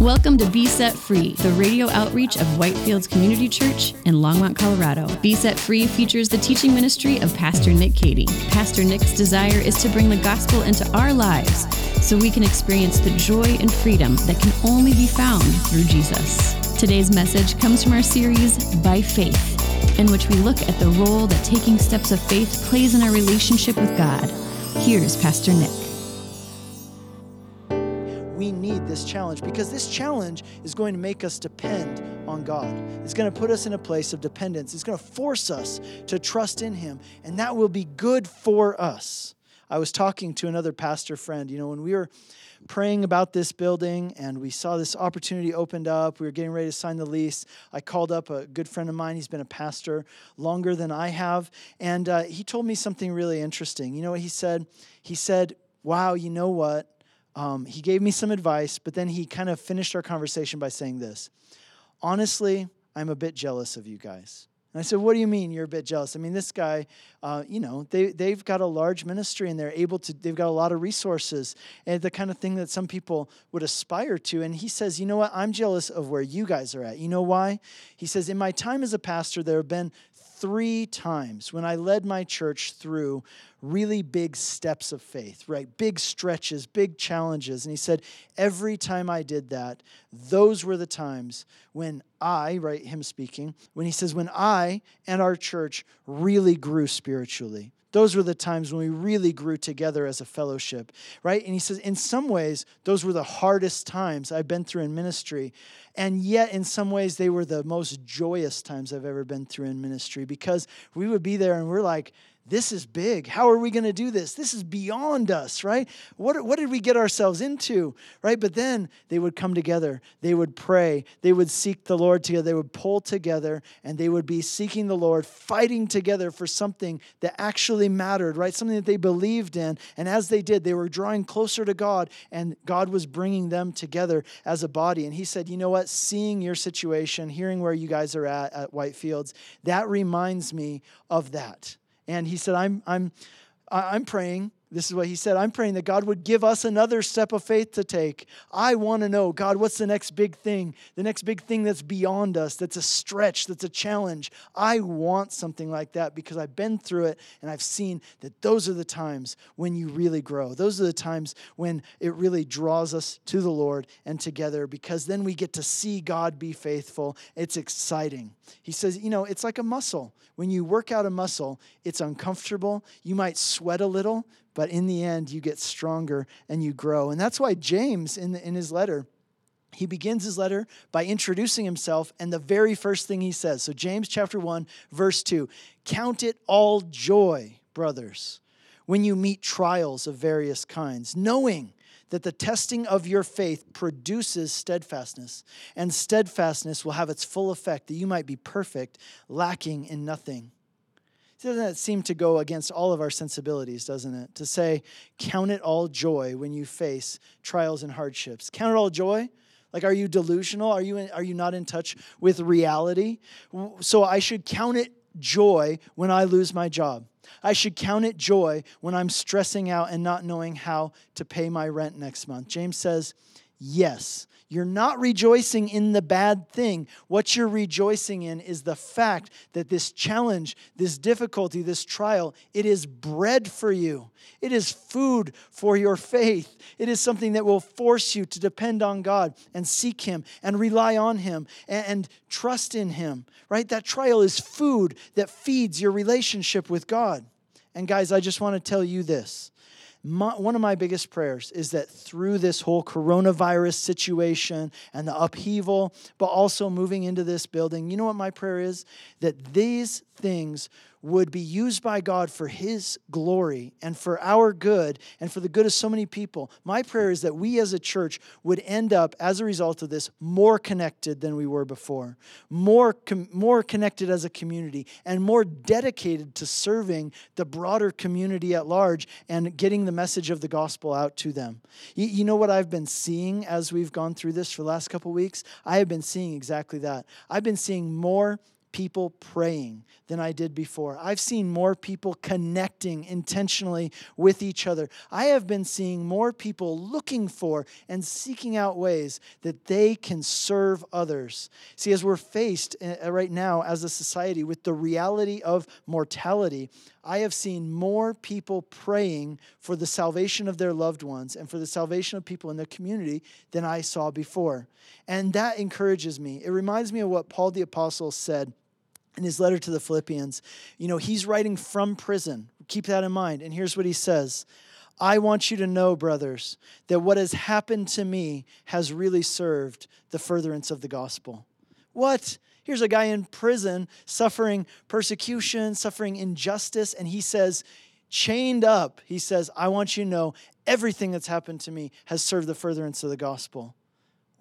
Welcome to Be Set Free, the radio outreach of Whitefields Community Church in Longmont, Colorado. Be Set Free features the teaching ministry of Pastor Nick Cady. Pastor Nick's desire is to bring the gospel into our lives so we can experience the joy and freedom that can only be found through Jesus. Today's message comes from our series, By Faith, in which we look at the role that taking steps of faith plays in our relationship with God. Here's Pastor Nick challenge because this challenge is going to make us depend on God. It's going to put us in a place of dependence. It's going to force us to trust in Him, and that will be good for us. I was talking to another pastor friend, you know, when we were praying about this building and we saw this opportunity opened up. We were getting ready to sign the lease. I called up a good friend of mine. He's been a pastor longer than I have. And uh, he told me something really interesting. You know what he said? He said, Wow, you know what? Um, he gave me some advice, but then he kind of finished our conversation by saying this Honestly, I'm a bit jealous of you guys. And I said, What do you mean you're a bit jealous? I mean, this guy, uh, you know, they, they've got a large ministry and they're able to, they've got a lot of resources and the kind of thing that some people would aspire to. And he says, You know what? I'm jealous of where you guys are at. You know why? He says, In my time as a pastor, there have been three times when I led my church through really big steps of faith, right? Big stretches, big challenges. And he said, every time I did that, those were the times when I, right, him speaking, when he says, when I and our church really grew spiritually. Those were the times when we really grew together as a fellowship, right? And he says, in some ways, those were the hardest times I've been through in ministry. And yet, in some ways, they were the most joyous times I've ever been through in ministry because we would be there and we're like, this is big. How are we going to do this? This is beyond us, right? What, what did we get ourselves into, right? But then they would come together. They would pray. They would seek the Lord together. They would pull together and they would be seeking the Lord, fighting together for something that actually mattered, right? Something that they believed in. And as they did, they were drawing closer to God and God was bringing them together as a body. And He said, you know what? Seeing your situation, hearing where you guys are at at Whitefields, that reminds me of that and he said, I'm, I'm, I'm praying this is what he said. I'm praying that God would give us another step of faith to take. I want to know, God, what's the next big thing? The next big thing that's beyond us, that's a stretch, that's a challenge. I want something like that because I've been through it and I've seen that those are the times when you really grow. Those are the times when it really draws us to the Lord and together because then we get to see God be faithful. It's exciting. He says, you know, it's like a muscle. When you work out a muscle, it's uncomfortable. You might sweat a little, but in the end, you get stronger and you grow. And that's why James, in, the, in his letter, he begins his letter by introducing himself and the very first thing he says. So, James chapter 1, verse 2 Count it all joy, brothers, when you meet trials of various kinds, knowing that the testing of your faith produces steadfastness, and steadfastness will have its full effect, that you might be perfect, lacking in nothing. Doesn't that seem to go against all of our sensibilities, doesn't it? To say, count it all joy when you face trials and hardships. Count it all joy? Like, are you delusional? Are you, in, are you not in touch with reality? So I should count it joy when I lose my job. I should count it joy when I'm stressing out and not knowing how to pay my rent next month. James says, yes, you're not rejoicing in the bad thing. What you're rejoicing in is the fact that this challenge, this difficulty, this trial, it is bread for you. It is food for your faith. It is something that will force you to depend on God and seek Him and rely on Him and, and trust in Him, right? That trial is food that feeds your relationship with God. And guys, I just want to tell you this my, one of my biggest prayers is that through this whole coronavirus situation and the upheaval, but also moving into this building, you know what my prayer is? That these things would be used by God for His glory and for our good and for the good of so many people. My prayer is that we as a church would end up, as a result of this, more connected than we were before, more, com- more connected as a community, and more dedicated to serving the broader community at large and getting the message of the gospel out to them. You, you know what I've been seeing as we've gone through this for the last couple weeks? I have been seeing exactly that. I've been seeing more people praying than I did before. I've seen more people connecting intentionally with each other. I have been seeing more people looking for and seeking out ways that they can serve others. See, as we're faced uh, right now as a society with the reality of mortality, I have seen more people praying for the salvation of their loved ones and for the salvation of people in their community than I saw before. And that encourages me. It reminds me of what Paul the Apostle said in his letter to the Philippians. You know, he's writing from prison. Keep that in mind. And here's what he says I want you to know, brothers, that what has happened to me has really served the furtherance of the gospel. What? Here's a guy in prison suffering persecution, suffering injustice, and he says, chained up, he says, I want you to know everything that's happened to me has served the furtherance of the gospel.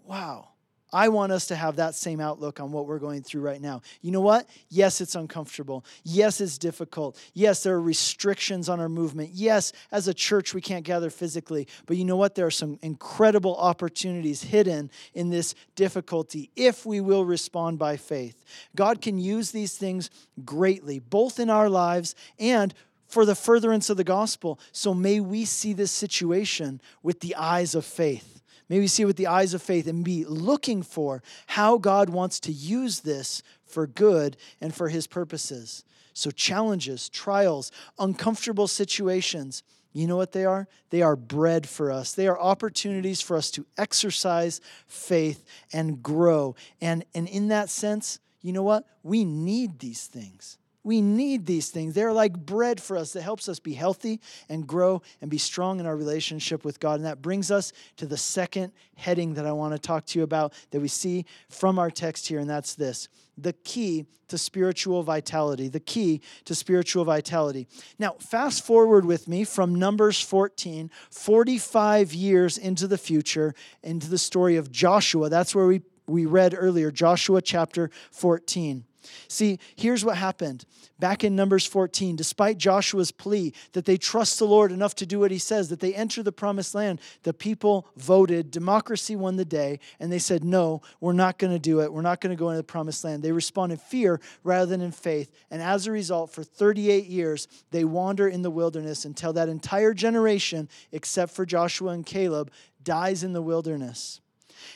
Wow. I want us to have that same outlook on what we're going through right now. You know what? Yes, it's uncomfortable. Yes, it's difficult. Yes, there are restrictions on our movement. Yes, as a church, we can't gather physically. But you know what? There are some incredible opportunities hidden in this difficulty if we will respond by faith. God can use these things greatly, both in our lives and for the furtherance of the gospel. So may we see this situation with the eyes of faith. Maybe see with the eyes of faith and be looking for how God wants to use this for good and for his purposes. So, challenges, trials, uncomfortable situations, you know what they are? They are bread for us. They are opportunities for us to exercise faith and grow. And, and in that sense, you know what? We need these things. We need these things. They're like bread for us that helps us be healthy and grow and be strong in our relationship with God. And that brings us to the second heading that I want to talk to you about that we see from our text here, and that's this the key to spiritual vitality. The key to spiritual vitality. Now, fast forward with me from Numbers 14, 45 years into the future, into the story of Joshua. That's where we, we read earlier, Joshua chapter 14. See, here's what happened. Back in Numbers 14, despite Joshua's plea that they trust the Lord enough to do what he says, that they enter the promised land, the people voted, democracy won the day, and they said, No, we're not going to do it. We're not going to go into the promised land. They respond in fear rather than in faith. And as a result, for 38 years, they wander in the wilderness until that entire generation, except for Joshua and Caleb, dies in the wilderness.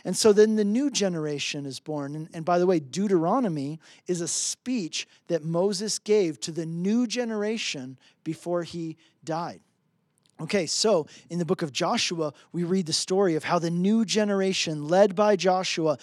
And so then the new generation is born. And, and, by the way, Deuteronomy is a speech that Moses gave to the new generation before he died. Okay, so in the book of Joshua, we read the story of how the new generation, led by Joshua,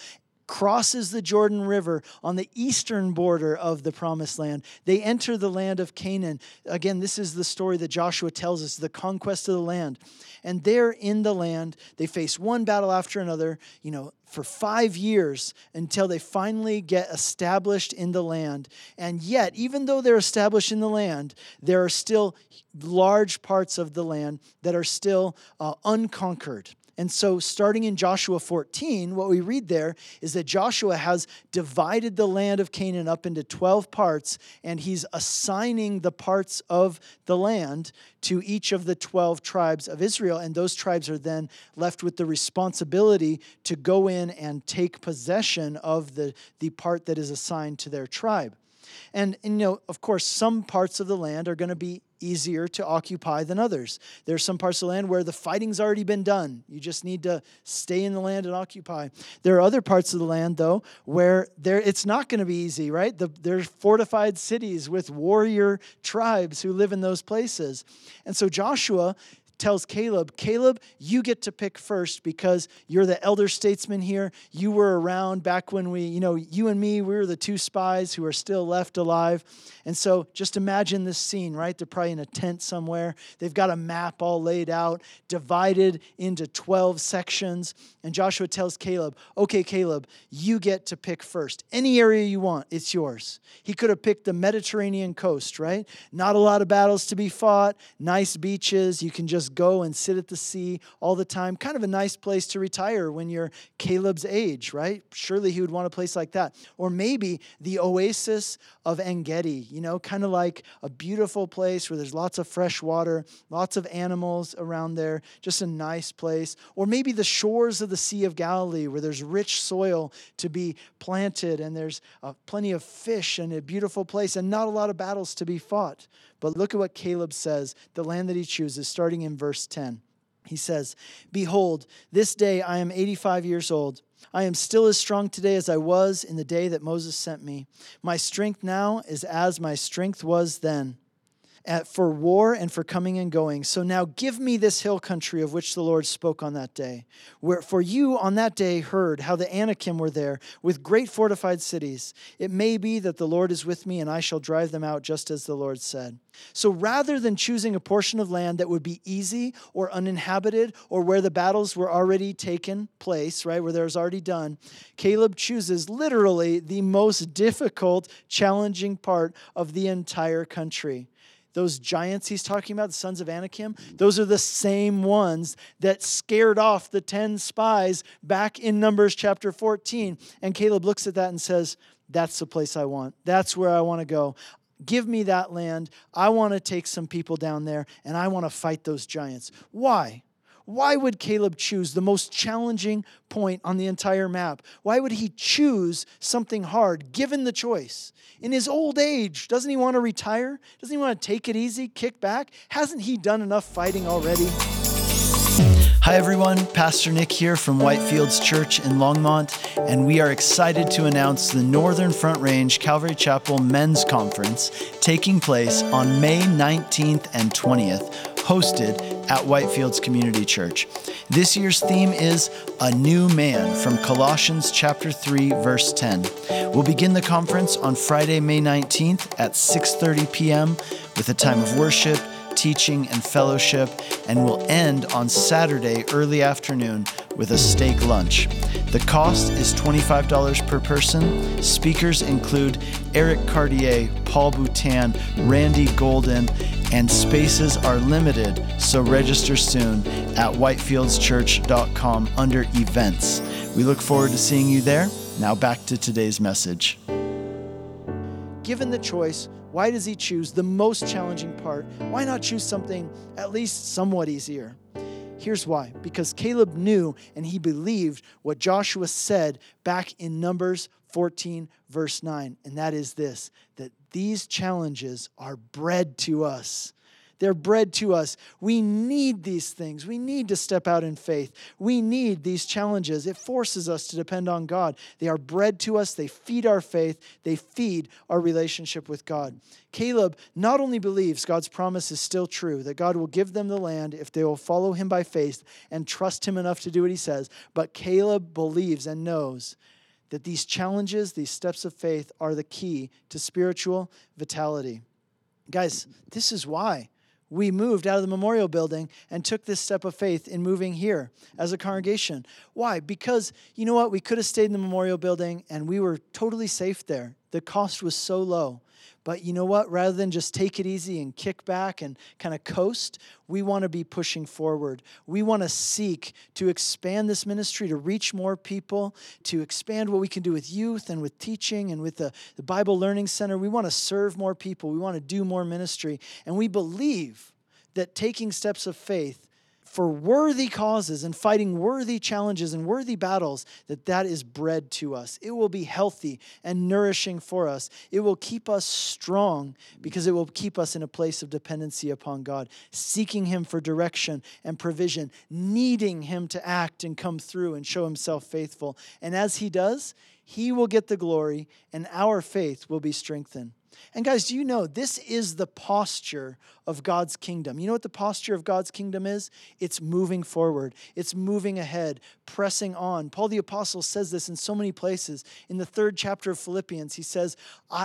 crosses the Jordan River on the eastern border of the promised land. They enter the land of Canaan. Again, this is the story that Joshua tells us the conquest of the land. And there in the land, they face one battle after another, you know, for five years until they finally get established in the land. And yet, even though they're established in the land, there are still large parts of the land that are still uh, unconquered. And so, starting in Joshua 14, what we read there is that Joshua has divided the land of Canaan up into 12 parts, and he's assigning the parts of the land to each of the 12 tribes of Israel. And those tribes are then left with the responsibility to go in and take possession of the, the part that is assigned to their tribe. And, and, you know, of course, some parts of the land are going to be easier to occupy than others. There are some parts of the land where the fighting's already been done. You just need to stay in the land and occupy. There are other parts of the land, though, where there it's not going to be easy, right? The, there's fortified cities with warrior tribes who live in those places. And so Joshua tells Caleb, Caleb, you get to pick first because you're the elder statesman here. You were around back when we, you know, you and me, we were the two spies who are still left alive. And so just imagine this scene, right? They're probably in a tent somewhere. They've got a map all laid out, divided into 12 sections. And Joshua tells Caleb, okay, Caleb, you get to pick first. Any area you want, it's yours. He could have picked the Mediterranean coast, right? Not a lot of battles to be fought, nice beaches. You can just just go and sit at the sea all the time. Kind of a nice place to retire when you're Caleb's age, right? Surely he would want a place like that. Or maybe the oasis of Engedi, you know, kind of like a beautiful place where there's lots of fresh water, lots of animals around there, just a nice place. Or maybe the shores of the Sea of Galilee where there's rich soil to be planted and there's uh, plenty of fish and a beautiful place and not a lot of battles to be fought. But look at what Caleb says, the land that he chooses, starting in verse 10. He says, Behold, this day I am 85 years old. I am still as strong today as I was in the day that Moses sent me. My strength now is as my strength was then at, for war and for coming and going. So now give me this hill country of which the Lord spoke on that day. Where, for you on that day heard how the Anakim were there with great fortified cities. It may be that the Lord is with me and I shall drive them out just as the Lord said. So rather than choosing a portion of land that would be easy or uninhabited or where the battles were already taken place, right, where there's already done, Caleb chooses literally the most difficult, challenging part of the entire country those giants he's talking about, the sons of Anakim, those are the same ones that scared off the 10 spies back in Numbers chapter 14. And Caleb looks at that and says, That's the place I want. That's where I want to go. Give me that land. I want to take some people down there and I want to fight those giants. Why? Why would Caleb choose the most challenging point on the entire map? Why would he choose something hard given the choice? In his old age, doesn't he want to retire? Doesn't he want to take it easy, kick back? Hasn't he done enough fighting already? Hi, everyone. Pastor Nick here from Whitefields Church in Longmont, and we are excited to announce the Northern Front Range Calvary Chapel Men's Conference taking place on May 19th and 20th, hosted at Whitefields Community Church. This year's theme is A New Man from Colossians chapter 3 verse 10. We'll begin the conference on Friday, May 19th at 6:30 p.m. with a time of worship, teaching and fellowship, and we'll end on Saturday early afternoon with a steak lunch. The cost is $25 per person. Speakers include Eric Cartier, Paul Boutin, Randy Golden, and spaces are limited, so register soon at whitefieldschurch.com under events. We look forward to seeing you there. Now back to today's message. Given the choice, why does he choose the most challenging part? Why not choose something at least somewhat easier? Here's why because Caleb knew and he believed what Joshua said back in Numbers 14, verse 9, and that is this that these challenges are bread to us. They're bread to us. We need these things. We need to step out in faith. We need these challenges. It forces us to depend on God. They are bread to us. They feed our faith. They feed our relationship with God. Caleb not only believes God's promise is still true, that God will give them the land if they will follow him by faith and trust him enough to do what he says, but Caleb believes and knows that these challenges, these steps of faith, are the key to spiritual vitality. Guys, this is why we moved out of the memorial building and took this step of faith in moving here as a congregation. Why? Because you know what? We could have stayed in the memorial building and we were totally safe there. The cost was so low. But you know what? Rather than just take it easy and kick back and kind of coast, we want to be pushing forward. We want to seek to expand this ministry, to reach more people, to expand what we can do with youth and with teaching and with the, the Bible Learning Center. We want to serve more people. We want to do more ministry. And we believe that taking steps of faith for worthy causes and fighting worthy challenges and worthy battles that that is bread to us. It will be healthy and nourishing for us. It will keep us strong because it will keep us in a place of dependency upon god seeking him for direction and provision needing him to act and come through and show himself faithful. And as he does he will get the glory and our faith will be strengthened and guys, do you know this is the posture of God's kingdom? You know what the posture of God's kingdom is? It's moving forward, it's moving ahead, pressing on. Paul the Apostle says this in so many places. In the third chapter of Philippians, he says,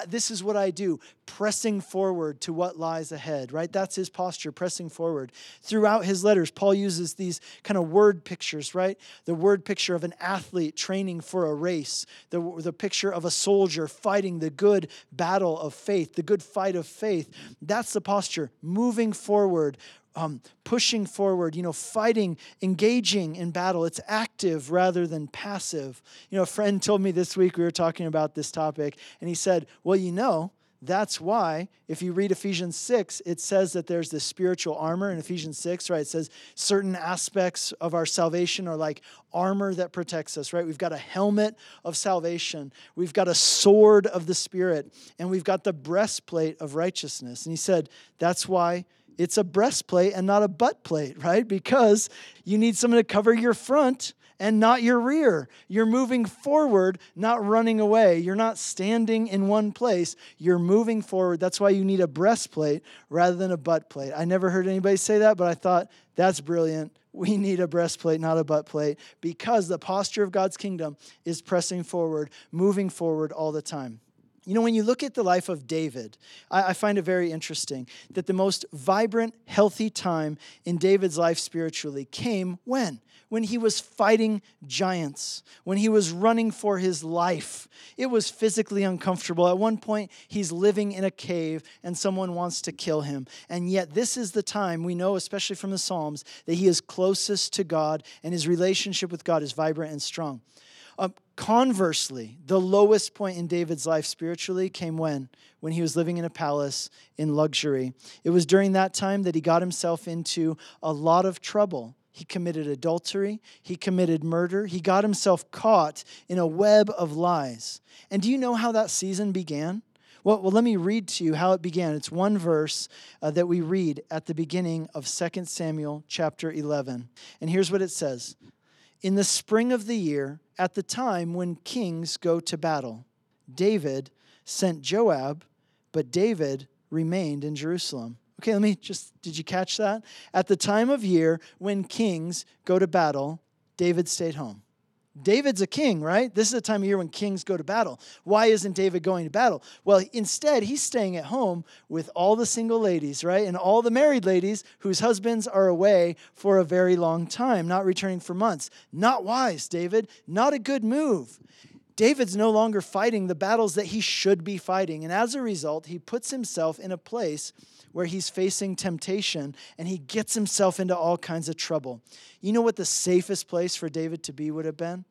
This is what I do, pressing forward to what lies ahead, right? That's his posture, pressing forward. Throughout his letters, Paul uses these kind of word pictures, right? The word picture of an athlete training for a race, the, the picture of a soldier fighting the good battle of faith, the good fight of faith. That's the posture, moving forward, um, pushing forward, you know, fighting, engaging in battle. It's active rather than passive. You know, a friend told me this week we were talking about this topic, and he said, Well, you know, that's why, if you read Ephesians 6, it says that there's this spiritual armor in Ephesians 6, right? It says certain aspects of our salvation are like armor that protects us, right? We've got a helmet of salvation, we've got a sword of the Spirit, and we've got the breastplate of righteousness. And he said, that's why it's a breastplate and not a butt plate, right? Because you need something to cover your front and not your rear. You're moving forward, not running away. You're not standing in one place. You're moving forward. That's why you need a breastplate rather than a butt plate. I never heard anybody say that, but I thought that's brilliant. We need a breastplate, not a butt plate, because the posture of God's kingdom is pressing forward, moving forward all the time. You know, when you look at the life of David, I, I, find it very interesting that the most vibrant, healthy time in David's life spiritually came when? When he was fighting giants, when he was running for his life. It was physically uncomfortable. At one point, he's living in a cave and someone wants to kill him. And yet, this is the time we know, especially from the Psalms, that he is closest to God and his relationship with God is vibrant and strong. Um, conversely, the lowest point in David's life spiritually came when? When he was living in a palace in luxury. It was during that time that he got himself into a lot of trouble. He committed adultery. He committed murder. He got himself caught in a web of lies. And do you know how that season began? Well, well let me read to you how it began. It's one verse uh, that we read at the beginning of 2 Samuel chapter 11. And here's what it says In the spring of the year, at the time when kings go to battle. David sent Joab, but David remained in Jerusalem. Okay, let me just, did you catch that? At the time of year when kings go to battle, David stayed home. David's a king, right? This is a time of year when kings go to battle. Why isn't David going to battle? Well, instead, he's staying at home with all the single ladies, right? And all the married ladies whose husbands are away for a very long time, not returning for months. Not wise, David. Not a good move. David's no longer fighting the battles that he should be fighting. And as a result, he puts himself in a place where he's facing temptation and he gets himself into all kinds of trouble. You know what the safest place for David to be would have been?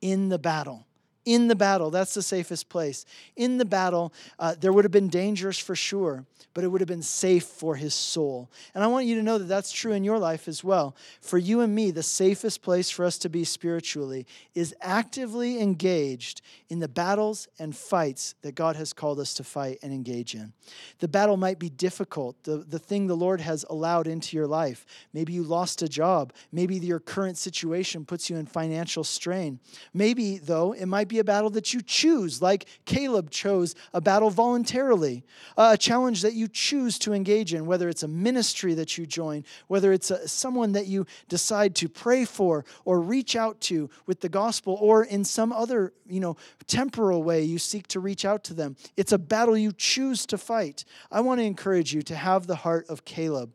In the battle in the battle. That's the safest place. In the battle, uh, there would have been dangers for sure, but it would have been safe for his soul. And I want you to know that that's true in your life as well. For you and me, the safest place for us to be spiritually is actively engaged in the battles and fights that God has called us to fight and engage in. The battle might be difficult, the, the thing the Lord has allowed into your life. Maybe you lost a job. Maybe your current situation puts you in financial strain. Maybe, though, it might be a battle that you choose, like Caleb chose a battle voluntarily, uh, a challenge that you choose to engage in, whether it's a ministry that you join, whether it's a, someone that you decide to pray for or reach out to with the gospel, or in some other, you know, temporal way you seek to reach out to them. It's a battle you choose to fight. I want to encourage you to have the heart of Caleb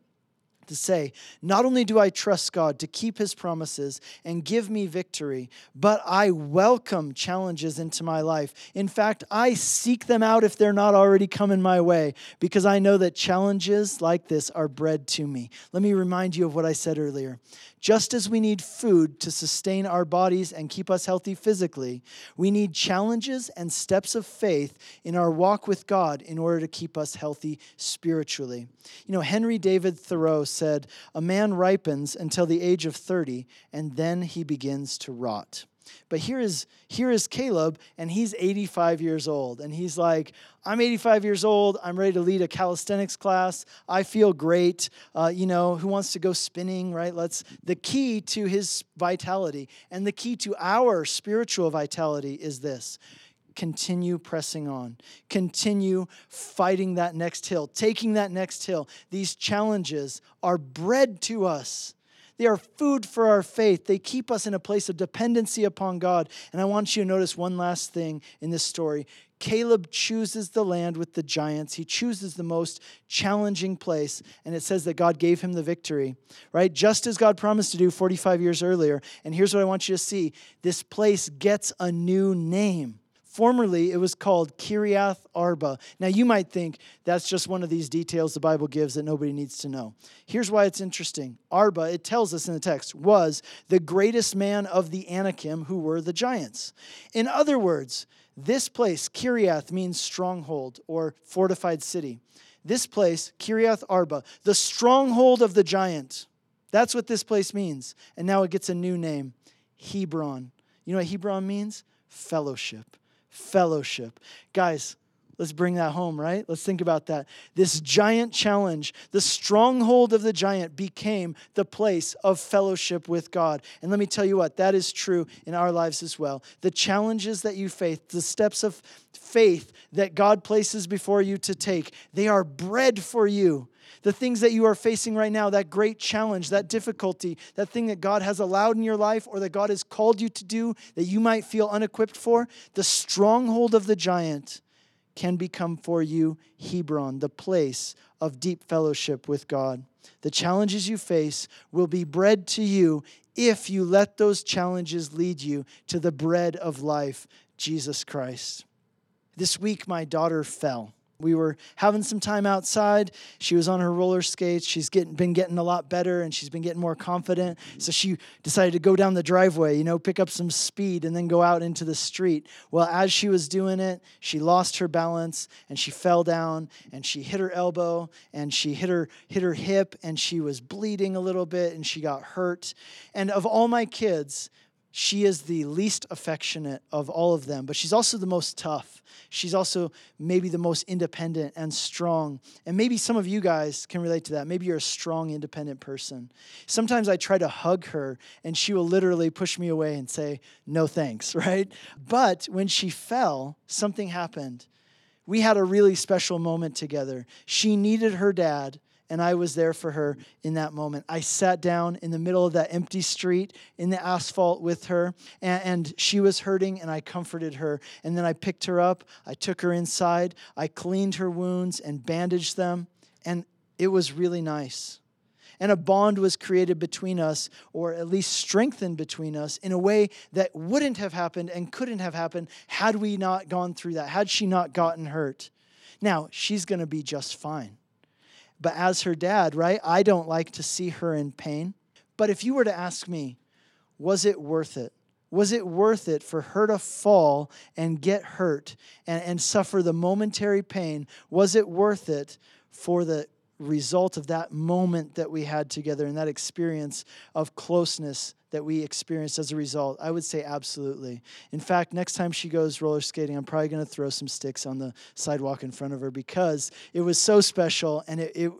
to say, Not only do I trust God to keep his promises and give me victory, but I welcome challenges into my life. In fact, I seek them out if they're not already coming my way because I know that challenges like this are bread to me. Let me remind you of what I said earlier. Just as we need food to sustain our bodies and keep us healthy physically, we need challenges and steps of faith in our walk with God in order to keep us healthy spiritually. You know, Henry David Thoreau said, A man ripens until the age of 30, and then he begins to rot. But here is, here is Caleb, and he's 85 years old. And he's like, I'm 85 years old. I'm ready to lead a calisthenics class. I feel great. Uh, you know, who wants to go spinning, right? Let's. The key to his vitality and the key to our spiritual vitality is this continue pressing on, continue fighting that next hill, taking that next hill. These challenges are bread to us they are food for our faith. They keep us in a place of dependency upon God. And I want you to notice one last thing in this story. Caleb chooses the land with the giants. He chooses the most challenging place, and it says that God gave him the victory, right? Just as God promised to do 45 years earlier. And here's what I want you to see this place gets a new name. Formerly, it was called Kiriath Arba. Now, you might think that's just one of these details the Bible gives that nobody needs to know. Here's why it's interesting Arba, it tells us in the text, was the greatest man of the Anakim, who were the giants. In other words, this place, Kiriath, means stronghold or fortified city. This place, Kiriath Arba, the stronghold of the giant. That's what this place means. And now it gets a new name Hebron. You know what Hebron means? Fellowship fellowship. Guys, let's bring that home, right? Let's think about that. This giant challenge, the stronghold of the giant became the place of fellowship with God. And let me tell you what, that is true in our lives as well. The challenges that you face, the steps of faith that God places before you to take, they are bread for you the things that you are facing right now, that great challenge, that difficulty, that thing that God has allowed in your life or that God has called you to do that you might feel unequipped for, the stronghold of the giant can become for you Hebron, the place of deep fellowship with God. The challenges you face will be bread to you if you let those challenges lead you to the bread of life, Jesus Christ. This week, my daughter fell. We were having some time outside. She was on her roller skates. She's getting, been getting a lot better and she's been getting more confident. So she decided to go down the driveway, you know, pick up some speed and then go out into the street. Well, as she was doing it, she lost her balance and she fell down and she hit her elbow and she hit her hit her hip and she was bleeding a little bit and she got hurt. And of all my kids, she is the least affectionate of all of them, but she's also the most tough. She's also maybe the most independent and strong. And maybe some of you guys can relate to that. Maybe you're a strong, independent person. Sometimes I try to hug her, and she will literally push me away and say, No thanks, right? But when she fell, something happened. We had a really special moment together. She needed her dad and I was there for her in that moment. I sat down in the middle of that empty street in the asphalt with her, and, and, she was hurting, and I comforted her. And then I picked her up, I took her inside, I cleaned her wounds and bandaged them, and it was really nice. And a bond was created between us, or at least strengthened between us, in a way that wouldn't have happened and couldn't have happened had we not gone through that, had she not gotten hurt. Now, she's going to be just fine but as her dad, right, I don't like to see her in pain. But if you were to ask me, was it worth it? Was it worth it for her to fall and get hurt and, and suffer the momentary pain? Was it worth it for the result of that moment that we had together and that experience of closeness that we experienced as a result? I would say absolutely. In fact, next time she goes roller skating, I'm probably going to throw some sticks on the sidewalk in front of her because it was so special and it, it,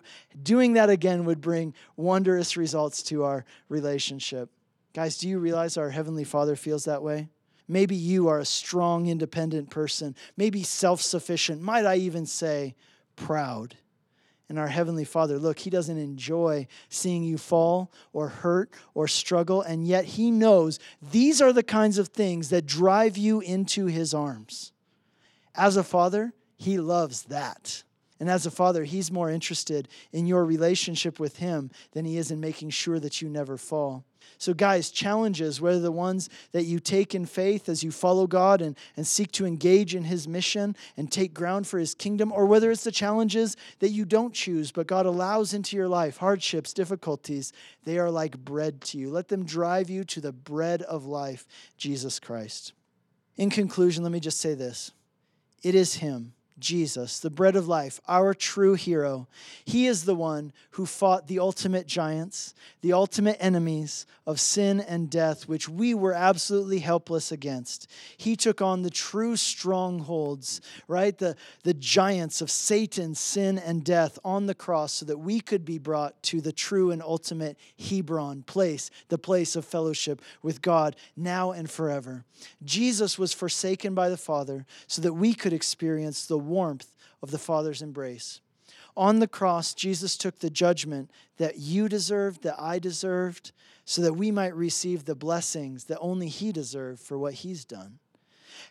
doing that again would bring wondrous results to our relationship. Guys, do you realize our Heavenly Father feels that way? Maybe you are a strong, independent person, maybe self sufficient, might I even say proud and our Heavenly Father, look, He doesn't enjoy seeing you fall or hurt or struggle, and yet He knows these are the kinds of things that drive you into His arms. As a father, He loves that. And as a father, He's more interested in your relationship with Him than He is in making sure that you never fall. So, guys, challenges, whether the ones that you take in faith as you follow God and, and seek to engage in His mission and take ground for His kingdom, or whether it's the challenges that you don't choose but God allows into your life, hardships, difficulties, they are like bread to you. Let them drive you to the bread of life, Jesus Christ. In conclusion, let me just say this it is Him Jesus, the bread of life, our true hero. He is the one who fought the ultimate giants, the ultimate enemies of sin and death, which we were absolutely helpless against. He took on the true strongholds, right? The, the giants of Satan, sin, and death on the cross so that we could be brought to the true and ultimate Hebron place, the place of fellowship with God now and forever. Jesus was forsaken by the Father so that we could experience the warmth of the Father's embrace. On the cross, Jesus took the judgment that you deserved, that I deserved, so that we might receive the blessings that only He deserved for what He's done.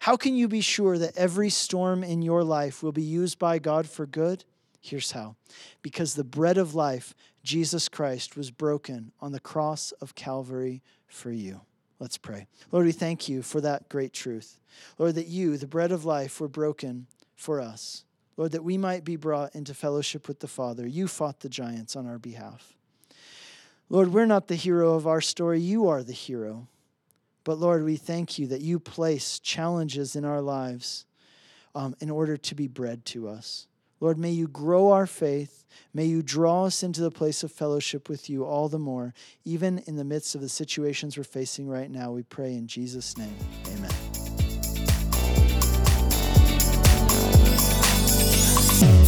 How can you be sure that every storm in your life will be used by God for good? Here's how because the bread of life, Jesus Christ, was broken on the cross of Calvary for you. Let's pray. Lord, we thank you for that great truth. Lord, that you, the bread of life, were broken for us. Lord, that we might be brought into fellowship with the Father. You fought the giants on our behalf. Lord, we're not the hero of our story, you are the hero. But Lord, we thank you that you place challenges in our lives um, in order to be bread to us. Lord, may you grow our faith. May you draw us into the place of fellowship with you all the more, even in the midst of the situations we're facing right now. We pray in Jesus' name. Amen.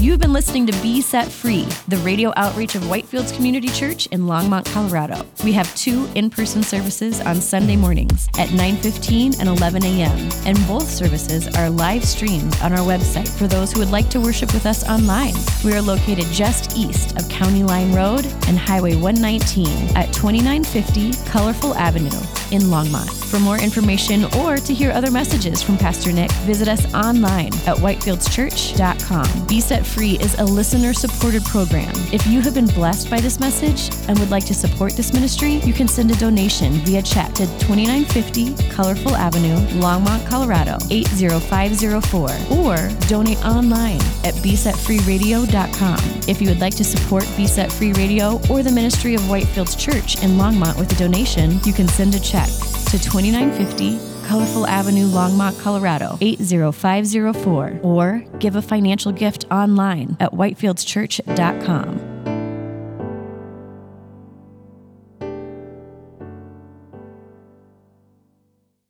You've been listening to Be Set Free, the radio outreach of Whitefields Community Church in Longmont, Colorado. We have two in-person services on Sunday mornings at 9:15 and 11 a.m. And both services are live streamed on our website for those who would like to worship with us online. We are located just east of County Line Road and Highway 119 at 2950 Colorful Avenue in Longmont. For more information or to hear other messages from Pastor Nick, visit us online at whitefieldschurch.com. Be Set Free is a listener supported program. If you have been blessed by this message and would like to support this ministry, you can send a donation via check to 2950 Colorful Avenue, Longmont, Colorado 80504 or donate online at besetfreeradio.com. If you would like to support Be Set Free Radio or the ministry of Whitefields Church in Longmont with a donation, you can send a check to 2950 Colorful Avenue, Longmont, Colorado 80504 or give a financial gift online at whitefieldschurch.com.